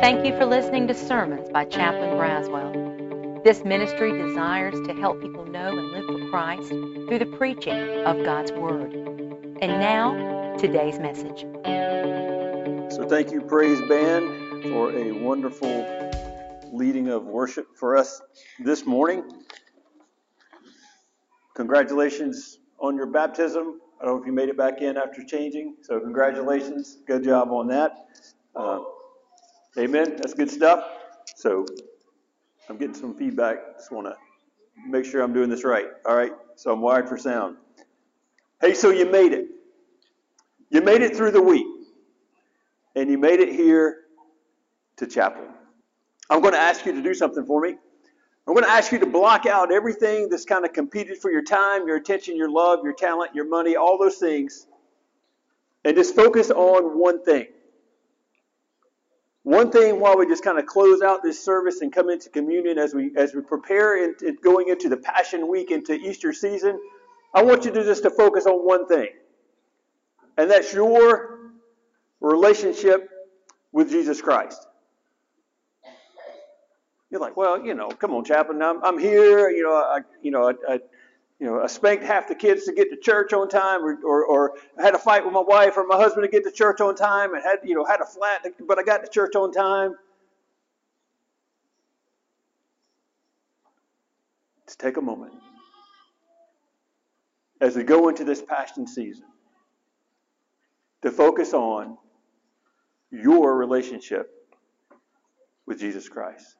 Thank you for listening to sermons by Chaplain Braswell. This ministry desires to help people know and live for Christ through the preaching of God's Word. And now, today's message. So, thank you, Praise Band, for a wonderful leading of worship for us this morning. Congratulations on your baptism. I don't know if you made it back in after changing, so congratulations. Good job on that. Uh, amen. That's good stuff. So I'm getting some feedback. Just want to make sure I'm doing this right. All right. So I'm wired for sound. Hey, so you made it. You made it through the week, and you made it here to chapel. I'm going to ask you to do something for me. I'm going to ask you to block out everything that's kind of competed for your time, your attention, your love, your talent, your money, all those things, and just focus on one thing. One thing while we just kind of close out this service and come into communion as we as we prepare in, in going into the Passion Week into Easter season, I want you to just to focus on one thing, and that's your relationship with Jesus Christ. You're like, well, you know, come on, chaplain, I'm, I'm here. You know, I, you know, I, I, you know, I spanked half the kids to get to church on time, or, or, or I had a fight with my wife or my husband to get to church on time, and had, you know, had a flat, but I got to church on time. Let's take a moment as we go into this passion season to focus on your relationship with Jesus Christ.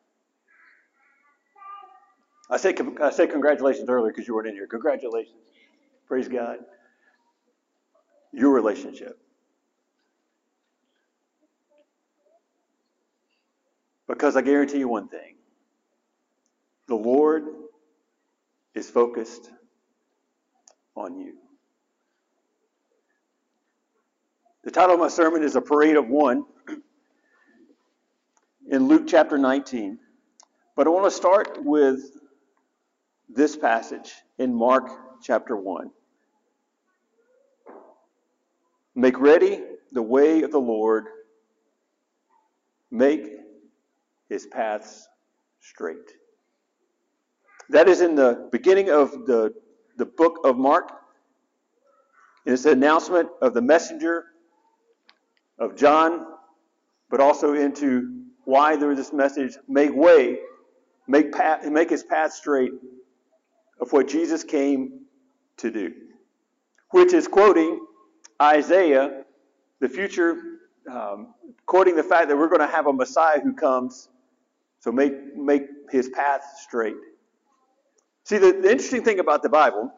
I say I said congratulations earlier because you weren't in here. Congratulations. Praise God. Your relationship. Because I guarantee you one thing. The Lord is focused on you. The title of my sermon is A Parade of One in Luke chapter 19. But I want to start with this passage in Mark chapter 1. Make ready the way of the Lord, make his paths straight. That is in the beginning of the, the book of Mark. And It's the announcement of the messenger of John, but also into why there is this message make way, make, path, make his path straight what Jesus came to do, which is quoting Isaiah, the future, um, quoting the fact that we're going to have a Messiah who comes, so make, make his path straight. See, the, the interesting thing about the Bible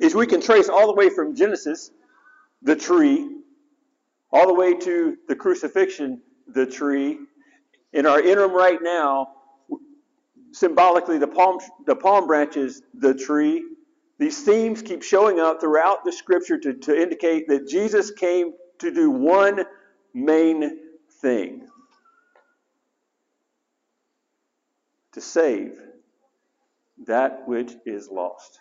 is we can trace all the way from Genesis, the tree, all the way to the crucifixion, the tree. In our interim right now, symbolically the palm, the palm branches, the tree. These themes keep showing up throughout the scripture to, to indicate that Jesus came to do one main thing to save that which is lost.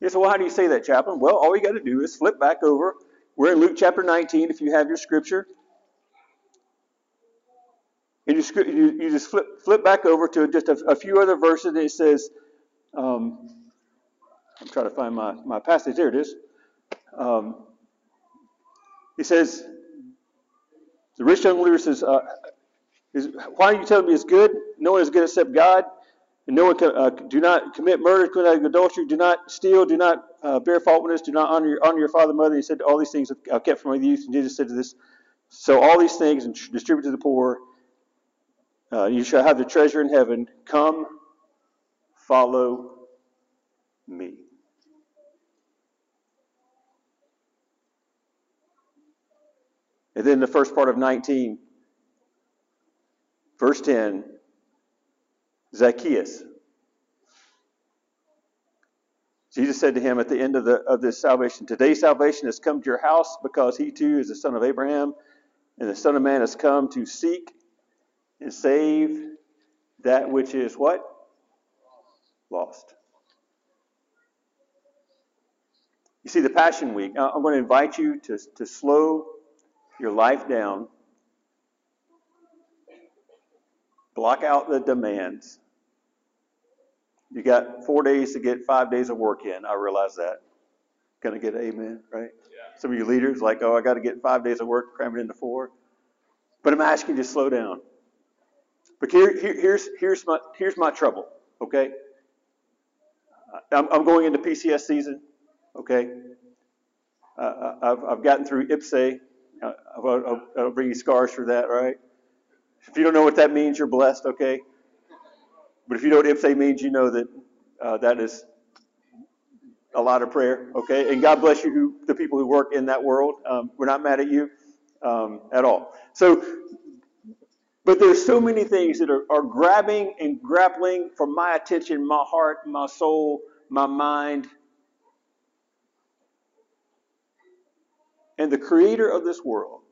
Yeah, so well, how do you say that, chaplain? Well, all you got to do is flip back over. We're in Luke chapter 19 if you have your scripture. And you, you, you just flip, flip back over to just a, a few other verses, and it says, um, I'm trying to find my, my passage. There it is. Um, he says, the rich young ruler says, uh, is, Why are you telling me it's good? No one is good except God. And no one can, uh, do not commit murder, do commit adultery, do not steal, do not uh, bear false witness, do not honor your, honor your father and mother. He said, All these things I've kept from my youth. And Jesus said to this, So all these things and distribute to the poor uh, you shall have the treasure in heaven. Come, follow me. And then the first part of 19, verse 10 Zacchaeus. Jesus said to him at the end of, the, of this salvation, Today salvation has come to your house because he too is the son of Abraham, and the Son of Man has come to seek and save that which is what? Lost. You see, the Passion Week, I'm going to invite you to, to slow your life down block out the demands. You got four days to get five days of work in. I realize that. Gonna get amen, right? Yeah. Some of you leaders like, oh, I got to get five days of work, cram it into four. But I'm asking you to slow down. But here, here, here's here's my here's my trouble. Okay. I'm, I'm going into PCS season. Okay. Uh, I've I've gotten through IPPS-A. Uh, I'll, I'll bring you scars for that, right? If you don't know what that means, you're blessed. Okay. But if you know what IPPS-A means, you know that uh, that is a lot of prayer, okay? And God bless you, who, the people who work in that world. Um, we're not mad at you um, at all. So, but there's so many things that are, are grabbing and grappling for my attention, my heart, my soul, my mind. And the creator of this world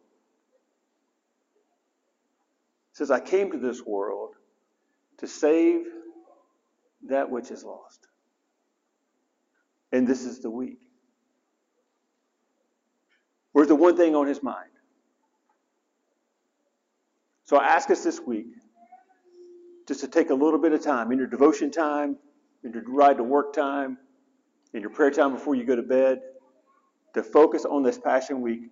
says, I came to this world to save that which is lost. And this is the week. Where's the one thing on his mind? So I ask us this week just to take a little bit of time in your devotion time, in your ride to work time, in your prayer time before you go to bed, to focus on this Passion Week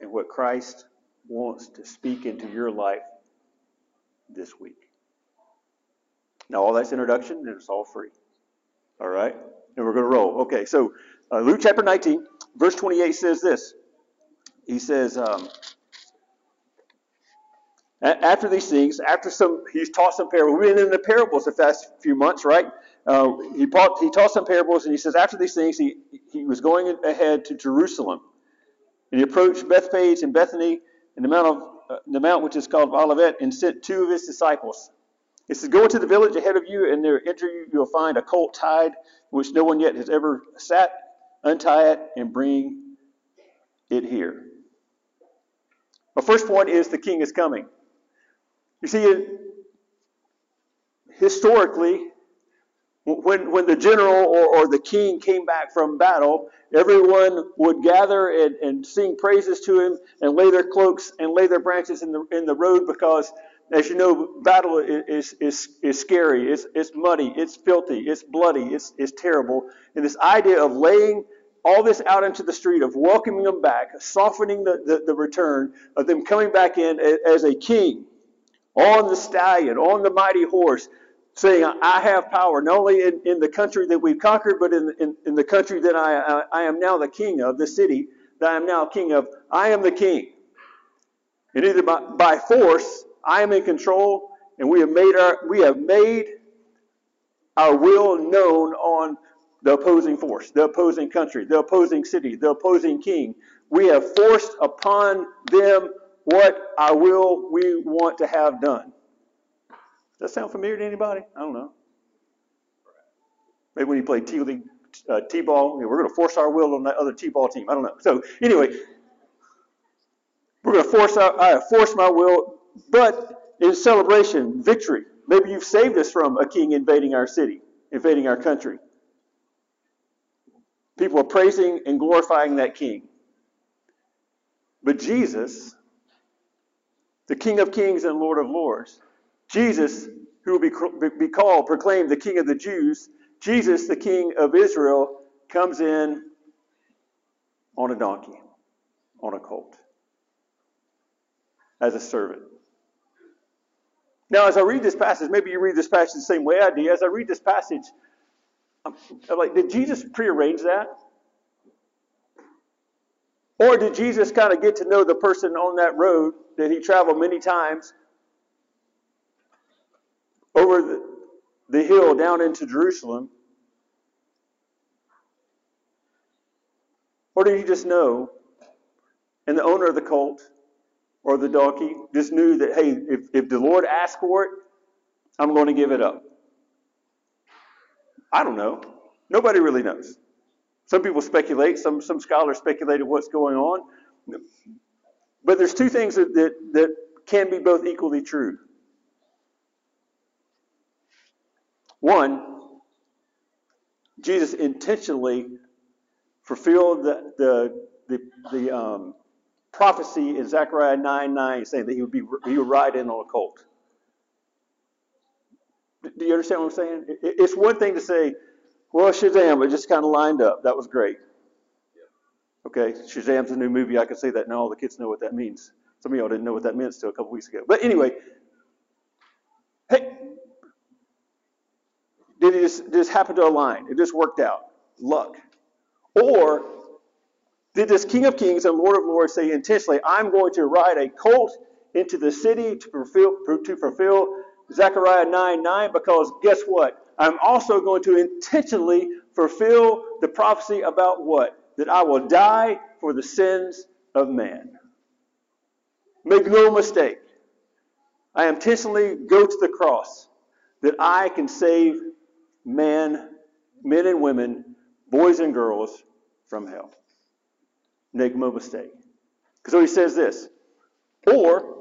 and what Christ wants to speak into your life this week. Now, all that's introduction, and it's all free. All right? And we're going to roll. Okay, so uh, Luke chapter 19, verse 28 says this. He says, um, after these things, after some, he's taught some parables. We've been in the parables the past few months, right? Uh, he, taught, he taught some parables, and he says, after these things, he, he was going ahead to Jerusalem. And he approached Bethphage and Bethany, and the mount, of, uh, the mount which is called Olivet, and sent two of his disciples He says, Go into the village ahead of you, and there enter you, you'll find a colt tied, which no one yet has ever sat. Untie it and bring it here. My first point is the king is coming. You see, historically, when, when the general or, or the king came back from battle, everyone would gather and, and sing praises to him and lay their cloaks and lay their branches in the, in the road because as you know, battle is, is, is scary, it's, it's muddy, it's filthy, it's bloody, it's, it's terrible. And this idea of laying all this out into the street, of welcoming them back, softening the, the, the return, of them coming back in as a king, on the stallion, on the mighty horse, saying, I have power, not only in, in the country that we've conquered, but in, in, in the country that I, I, I am now the king of, the city that I am now king of. I am the king. And either by, by force I am in control, and we have made our we have made our will known on the opposing force, the opposing country, the opposing city, the opposing king. We have forced upon them what I will we want to have done. Does that sound familiar to anybody? I don't know. Maybe when you play T-League, uh, T-ball, we're going to force our will on that other T-ball team. I don't know. So anyway, we're going to force our, I have forced my will but in celebration, victory. Maybe you've saved us from a king invading our city, invading our country. People are praising and glorifying that king. But Jesus, the King of Kings and Lord of Lords, Jesus, who will be, called, proclaimed the King of the Jews, Jesus, the King of Israel, comes in on a donkey, on a colt, as a servant. Now, as I read this passage, maybe you read this passage the same way I do. As I read this passage, I'm, like, did Jesus prearrange that? Or did Jesus kind of get to know the person on that road that he traveled many times over the, the hill down into Jerusalem? Or did he just know, and the owner of the colt or the donkey just knew that, hey, if, if the Lord asks for it, I'm going to give it up. I don't know. Nobody really knows. Some people speculate, some, some scholars speculate what's going on. But there's two things that, that, that can be both equally true. One, Jesus intentionally fulfilled the, the, the, the um, prophecy in Zechariah 9 9 saying that he would, be, he would ride in on a colt. Do you understand what I'm saying? It's one thing to say, well, Shazam, it just kind of lined up. That was great. Okay, Shazam's a new movie. I can say that now. All the kids know what that means. Some of y'all didn't know what that meant still a couple weeks ago. But anyway, hey, did it just, just happen to align? It just worked out. Luck. Or did this King of Kings and Lord of Lords say intentionally, I'm going to ride a colt into the city to fulfill, to fulfill Zechariah 9 9? Because guess what? I'm also going to intentionally fulfill the prophecy about what? That I will die for the sins of man. Make no mistake. I intentionally go to the cross that I can save man, men and women, boys and girls from hell. Make no mistake. Because so he says this. Or,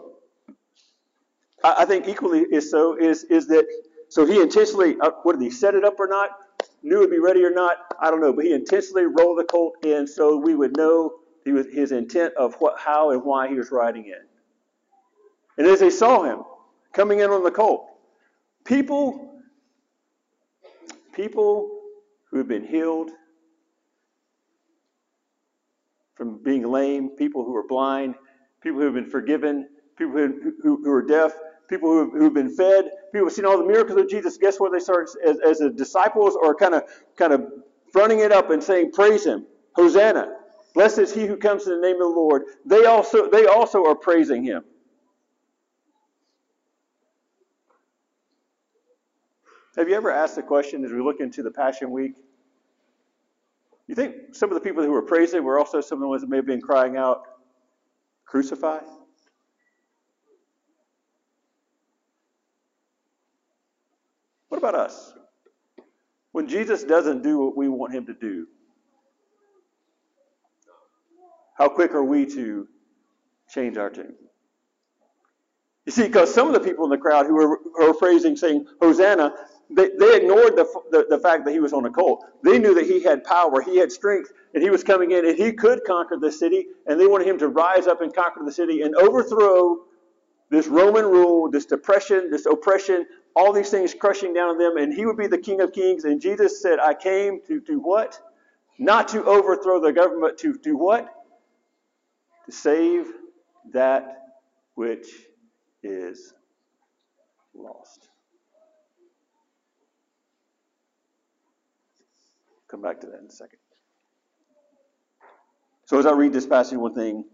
I think equally is so, is, is that, so he intentionally, uh, did he set it up or not? Knew it would be ready or not? I don't know. But he intentionally rolled the colt in so we would know he was, his intent of what, how and why he was riding in. And as they saw him coming in on the colt, people, people who had been healed from being lame, people who are blind, people who have been forgiven, people who, who, who are deaf, people who have, who have been fed, people who've seen all the miracles of Jesus. Guess what? They start as, as the disciples are kind of kind of fronting it up and saying, "Praise Him, Hosanna, blessed is He who comes in the name of the Lord." They also they also are praising Him. Have you ever asked the question as we look into the Passion Week? You think some of the people who were praising were also some of the ones that may have been crying out, Crucify? What about us? When Jesus doesn't do what we want him to do, how quick are we to change our tune? You see, because some of the people in the crowd who were, who were praising, saying, Hosanna, they, they ignored the, the, the, fact that he was on a colt. They knew that he had power, he had strength, and he was coming in, and he could conquer the city, and they wanted him to rise up and conquer the city and overthrow this Roman rule, this depression, this oppression, all these things crushing down on them, and he would be the King of Kings. And Jesus said, I came to do what? Not to overthrow the government, to do what? To save that which is lost. Come back to that in a second. So as I read this passage, one thing.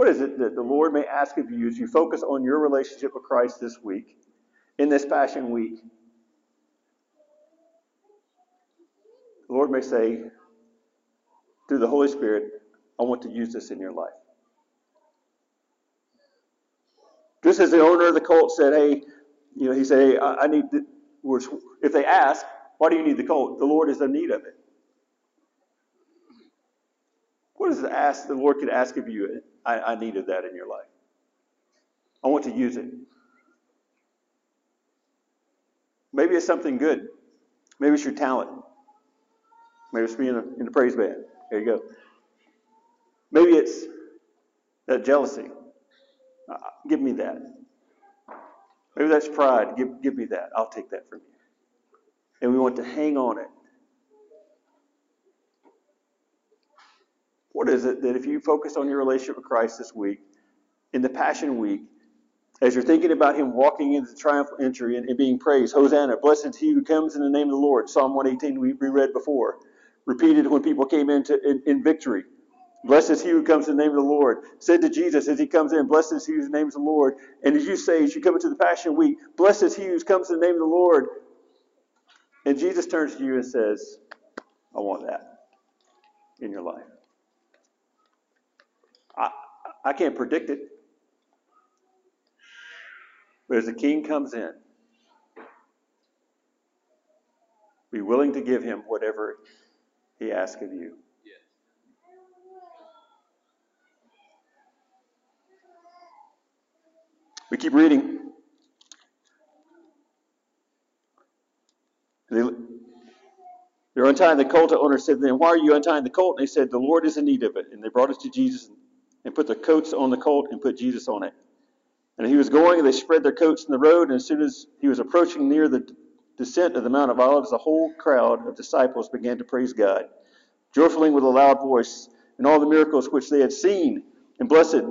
What is it that the Lord may ask of you as you focus on your relationship with Christ this week, in this Passion Week? The Lord may say, through the Holy Spirit, I want to use this in your life. Just as the owner of the cult said, hey, you know, he say, I, I need, the, if they ask, why do you need the colt? The Lord is in need of it. What is the ask the Lord could ask of you? I, I needed that in your life. I want to use it. Maybe it's something good. Maybe it's your talent. Maybe it's being in the praise band. There you go. Maybe it's that jealousy. Uh, give me that. Maybe that's pride. Give, give me that. I'll take that from you. And we want to hang on it. What is it that if you focus on your relationship with Christ this week, in the Passion Week, as you're thinking about Him walking into the triumphal entry and, and being praised, Hosanna, blessed is He who comes in the name of the Lord, Psalm 118 we, read before, repeated when people came into in, in victory. Blessed is he who comes in the name of the Lord. Said to Jesus as he comes in, Blessed is he whose name is the Lord. And as you say, as you come into the Passion Week, Blessed is he who comes in the name of the Lord. And Jesus turns to you and says, I want that in your life. I, I can't predict it. But as the king comes in, be willing to give him whatever he asks of you. We keep reading. They, they're untying the colt. The owner said, Then why are you untying the colt? And they said, The Lord is in need of it. And they brought it to Jesus and put the coats on the colt and put Jesus on it. And he was going, and they spread their coats in the road. And as soon as he was approaching near the descent of the Mount of Olives, the whole crowd of disciples began to praise God, joyfully with a loud voice, in all the miracles which they had seen, and blessed,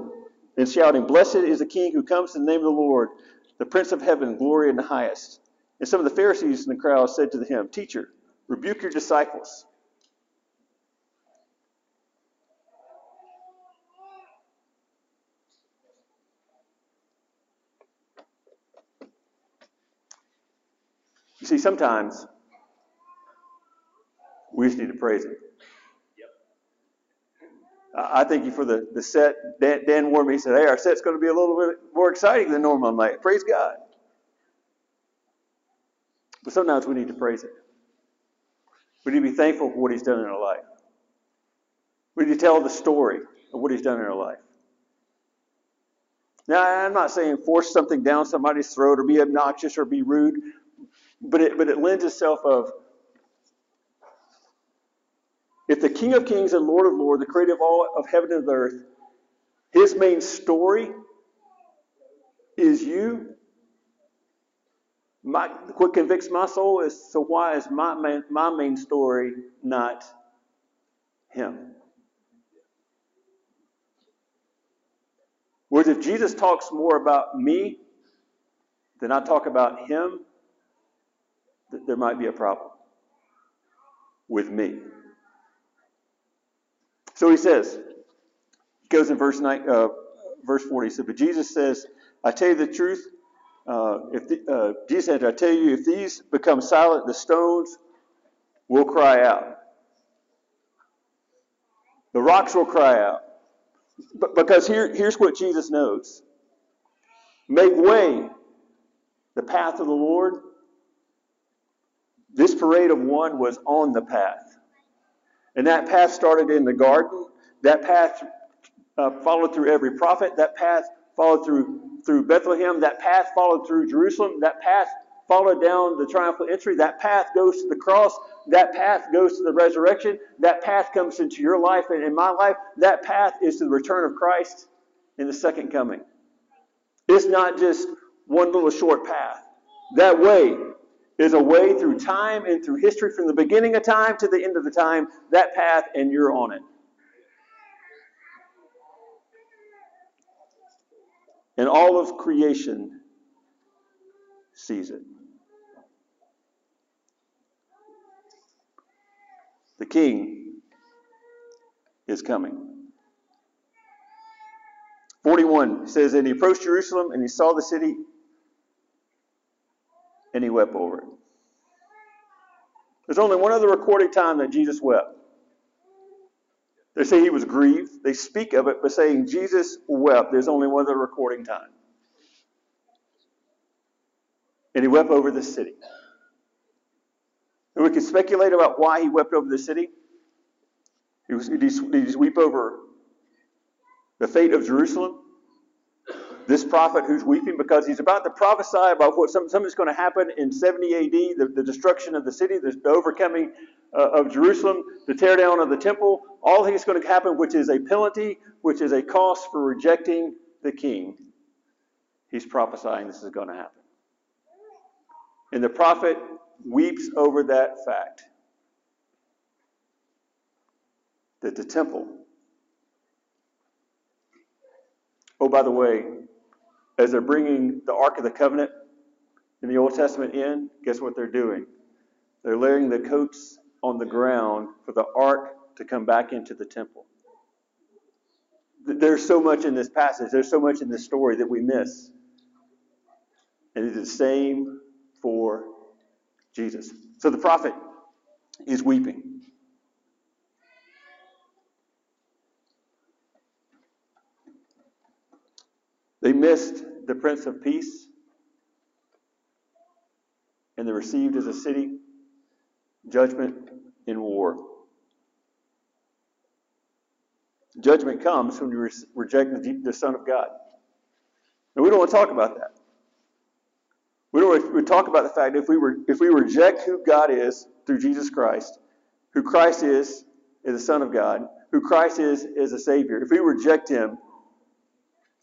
and shouting, Blessed is the King who comes in the name of the Lord, the Prince of heaven, glory in the highest. And some of the Pharisees in the crowd said to him, Teacher, rebuke your disciples. See, sometimes we just need to praise Him. I thank you for the, the set. Dan, Dan warned me. He said, Hey, our set's going to be a little bit more exciting than normal. I'm like, Praise God. But sometimes we need to praise Him. We need to be thankful for what He's done in our life. We need to tell the story of what He's done in our life. Now, I'm not saying force something down somebody's throat or be obnoxious or be rude, but it, but it lends itself of if the King of Kings and Lord of Lords, the creator of all of heaven and earth, his main story is you, my, what convicts my soul is so why is my main, my main story not him? Whereas if Jesus talks more about me than I talk about him, th- there might be a problem with me. So he says, he goes in verse, nine, uh, verse 40, he said, But Jesus says, I tell you the truth. Uh, if the, uh, Jesus said, I tell you, if these become silent, the stones will cry out. The rocks will cry out. But because here, here's what Jesus knows make way the path of the Lord. This parade of one was on the path. And that path started in the garden. That path uh, followed through every prophet. That path followed through, through Bethlehem. That path followed through Jerusalem. That path followed down the triumphal entry. That path goes to the cross. That path goes to the resurrection. That path comes into your life and in my life. That path is to the return of Christ in the second coming. It's not just one little short path. That way is a way through time and through history from the beginning of time to the end of the time. That path, and you're on it. And all of creation sees it. The king is coming. 41 says, And he approached Jerusalem and he saw the city and he wept over it. There's only one other recorded time that Jesus wept. They say he was grieved. They speak of it, by saying Jesus wept, there's only one other recording time. And he wept over the city. And we can speculate about why he wept over the city. He was, did, he, did he weep over the fate of Jerusalem? This prophet who's weeping because he's about to prophesy about what some, something's going to happen in 70 AD, the, the destruction of the city, the, overcoming uh, of Jerusalem, the teardown of the temple, all things going to happen, which is a penalty, which is a cost for rejecting the king. He's prophesying this is going to happen. And the prophet weeps over that fact that the temple, oh, by the way, as they're bringing the Ark of the Covenant in the Old Testament in, guess what they're doing? They're laying the coats on the ground for the Ark to come back into the temple. There's so much in this passage, there's so much in this story that we miss. And it's the same for Jesus. So the prophet is weeping. They missed the Prince of Peace, and they received as a city judgment in war. Judgment comes when you re- reject the, the, Son of God. And we don't want to talk about that. We don't want to talk about the fact that if we, were, if we reject who God is through Jesus Christ, who Christ is is the Son of God, who Christ is is a Savior, if we reject Him,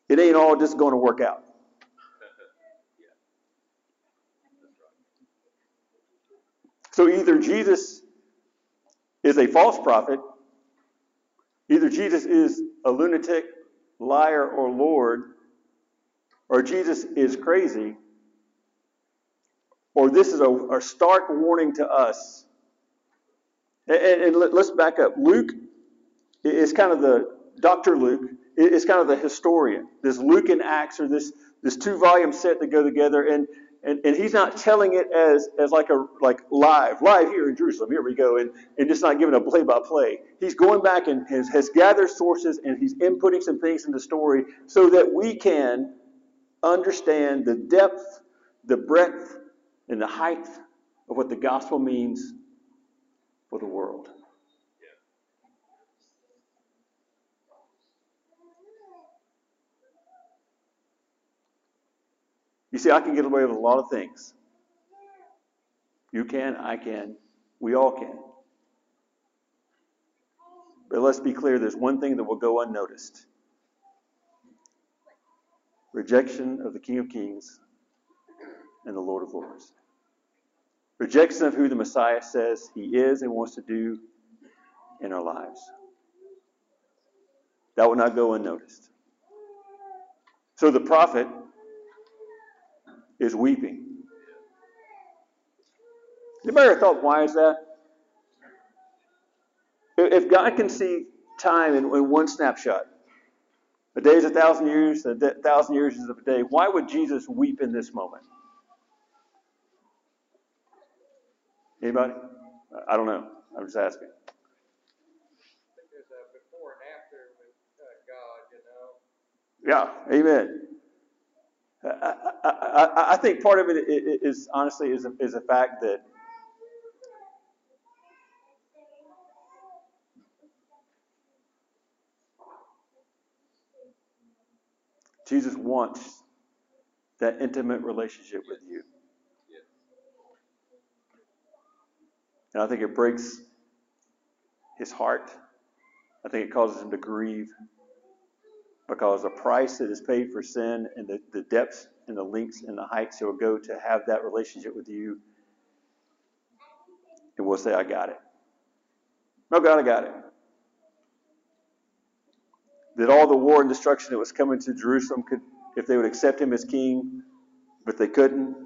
it ain't all just going to work out. So either Jesus is a false prophet, either Jesus is a lunatic, liar, or Lord, or Jesus is crazy, or this is a, a stark warning to us. And, and, and let's back up. Luke is kind of the, Dr. Luke is kind of the historian. This Luke and Acts are this, this two volume set that go together. And, and, and he's not telling it as, as like a like live, live here in Jerusalem, here we go, and, and just not giving a play by play. He's going back and has, has gathered sources and he's inputting some things in the story so that we can understand the depth, the breadth, and the height of what the gospel means for the world. You see, I can get away with a lot of things. You can, I can, we all can. But let's be clear there's one thing that will go unnoticed rejection of the King of Kings and the Lord of Lords. Rejection of who the Messiah says he is and wants to do in our lives. That will not go unnoticed. So the prophet is weeping. Anybody ever thought, why is that? If God can see time in, in one snapshot, a day is a thousand years, a thousand years is a day, why would Jesus weep in this moment? Anybody? I don't know. I'm just asking. Yeah, amen. I, I, I, think part of it is honestly is a, is a fact that Jesus wants that intimate relationship with you. And I think it breaks his heart. I think it causes him to grieve because the price that is paid for sin and the, the depths and the lengths and the heights he'll go to have that relationship with you. And we'll say, I got it. No, God, I got it. That all the war and destruction that was coming to Jerusalem could, if they would accept him as king, but they couldn't,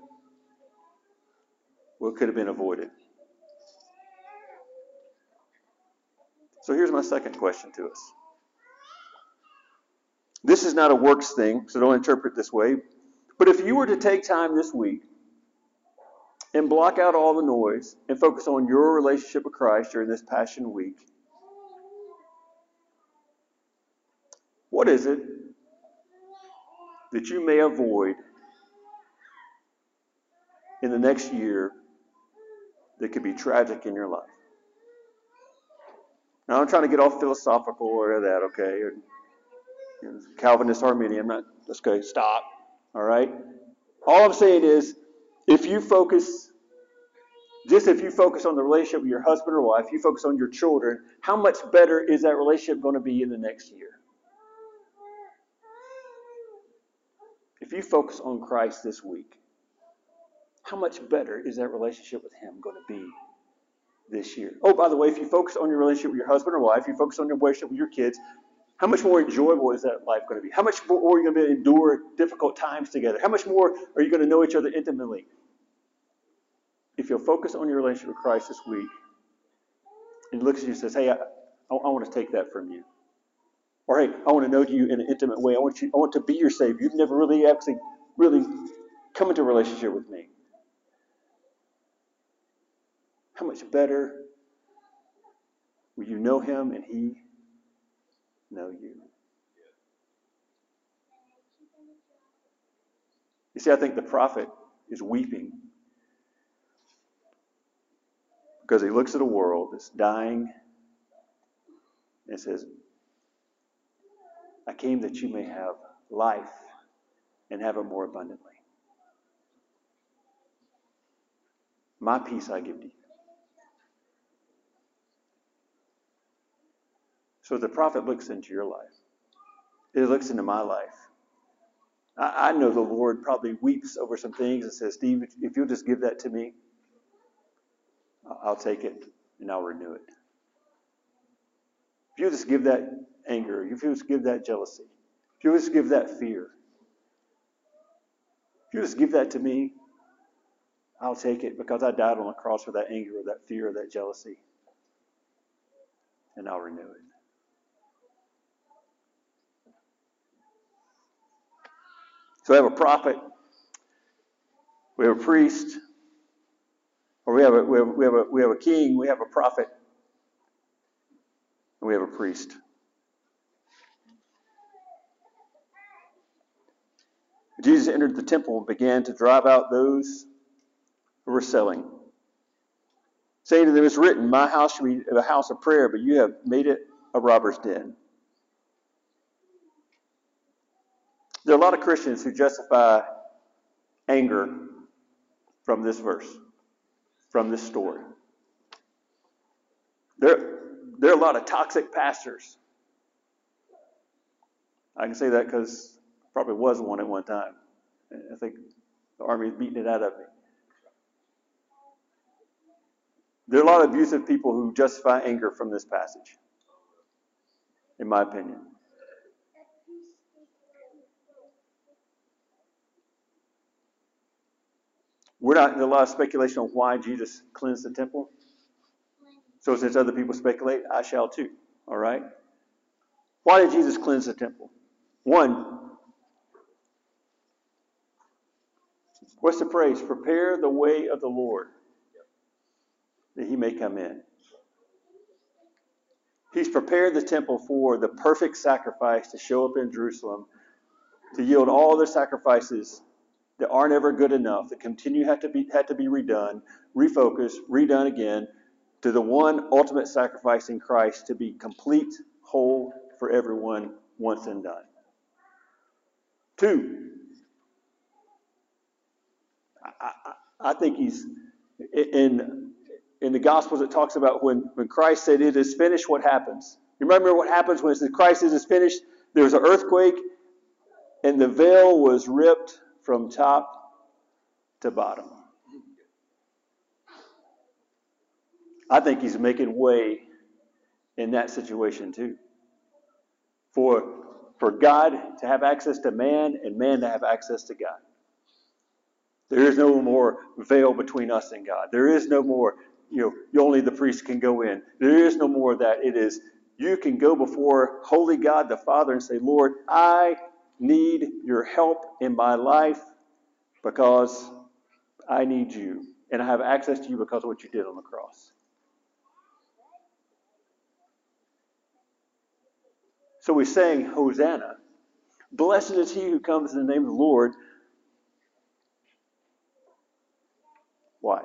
well, could have been avoided. So here's my second question to us. This is not a works thing, so don't interpret this way. But if you were to take time this week and block out all the noise and focus on your relationship with Christ during this Passion Week, what is it that you may avoid in the next year that could be tragic in your life? Now, I'm trying to get all philosophical or that, okay? Calvinist Arminian. I'm not, okay, stop. All right? All I'm saying is, if you focus, just if you focus on the relationship with your husband or wife, you focus on your children, how much better is that relationship going to be in the next year? If you focus on Christ this week, how much better is that relationship with Him going to be this year? Oh, by the way, if you focus on your relationship with your husband or wife, you focus on your relationship with your kids, how much more enjoyable is that life going to be? How much more are you going to to endure difficult times together? How much more are you going to know each other intimately? If you'll focus on your relationship with Christ this week, and he looks at you and says, Hey, I, I, I want to take that from you. Or hey, I want to know you in an intimate way. I want you I want to be your Savior. You've never really actually really come into a relationship with me. How much better will you know him and he know you. You see, I think the prophet is weeping because he looks at a world that's dying and says, I came that you may have life and have it more abundantly. My peace I give to you. So the prophet looks into your life. It looks into my life. I, I know the Lord probably weeps over some things and says, Steve, if you'll just give that to me, I'll take it and I'll renew it. If you just give that anger, if you just give that jealousy, if you just give that fear, if you just give that to me, I'll take it because I died on the cross for that anger or that fear or that jealousy. And I'll renew it. So we have a prophet, we have a priest, or we have a, we have, we have a, we have a king, we have a prophet, and we have a priest. Jesus entered the temple and began to drive out those who were selling, saying to them, It's written, My house shall be a house of prayer, but you have made it a robber's den. There are a lot of Christians who justify anger from this verse, from this story. There, there are a lot of toxic pastors. I can say that because probably was one at one time. I think the army is beating it out of me. There are a lot of abusive people who justify anger from this passage, in my opinion. We're not in a lot of speculation on why Jesus cleansed the temple. So since other people speculate, I shall too. All right? Why did Jesus cleanse the temple? One, what's the phrase? Prepare the way of the Lord that he may come in. He's prepared the temple for the perfect sacrifice to show up in Jerusalem, to yield all the sacrifices that aren't ever good enough, that continue had to be had to be redone, refocused, redone again, to the one ultimate sacrifice in Christ to be complete, whole for everyone, once and done. Two, I, I, I think he's in in the Gospels. It talks about when when Christ said, "It is finished." What happens? You remember what happens when it says, "Christ it is finished"? There was an earthquake, and the veil was ripped from top to bottom. I think he's making way in that situation too. For, for God to have access to man and man to have access to God. There is no more veil between us and God. There is no more, you know, only the priest can go in. There is no more that. It is, you can go before holy God the Father and say, Lord, I need your help in my life because I need you. And I have access to you because of what you did on the cross. So we sang Hosanna. Blessed is he who comes in the name of the Lord. Why?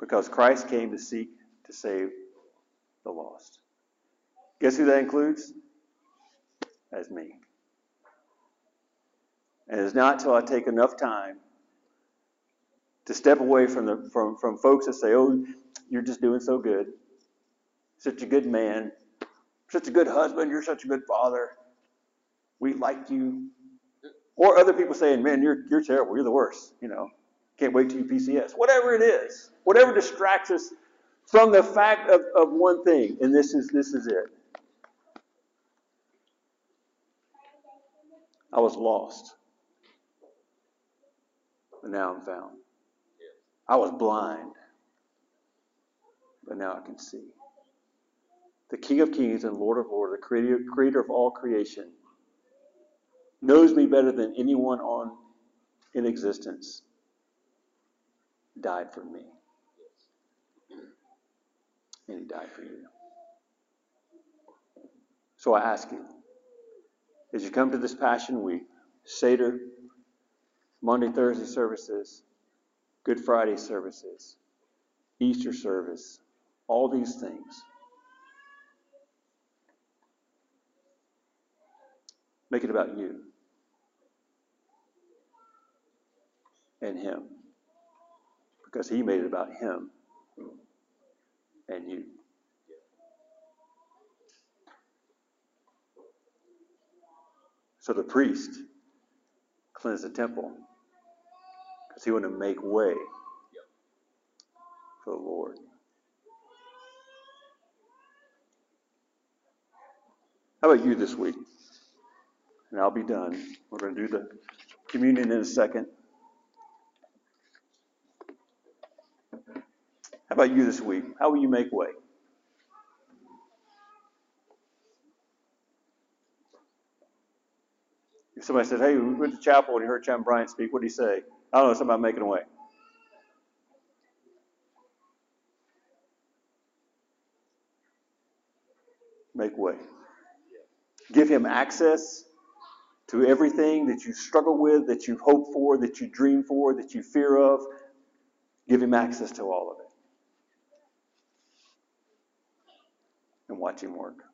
Because Christ came to seek to save the lost. Guess who that includes? As me. And it's not until I take enough time to step away from the from, from folks that say, Oh, you're just doing so good. Such a good man. Such a good husband. You're such a good father. We like you. Or other people saying, Man, you're you're terrible, you're the worst, you know. Can't wait till you PCS. Whatever it is. Whatever distracts us from the fact of, of one thing, and this is this is it. I was lost. But now I'm found. I was blind. But now I can see. The King of Kings and Lord of Lords, the creator, creator of all creation, knows me better than anyone on in existence, died for me. And he died for you. So I ask you, as you come to this Passion Week, Seder, Monday, Thursday services, Good Friday services, Easter service, all these things. Make it about you and Him. Because He made it about Him and you. So the priest cleansed the temple Because he want to make way for the Lord. How about you this week? And I'll be done. We're going to do the communion in a second. How about you this week? How will you make way? Somebody said, hey, we went to chapel and you heard Chaplain Bryant speak, what did he say? I don't know, about making a way. Make way. Give him access to everything that you struggle with, that you hope for, that you dream for, that you fear of. Give him access to all of it. And watch him work.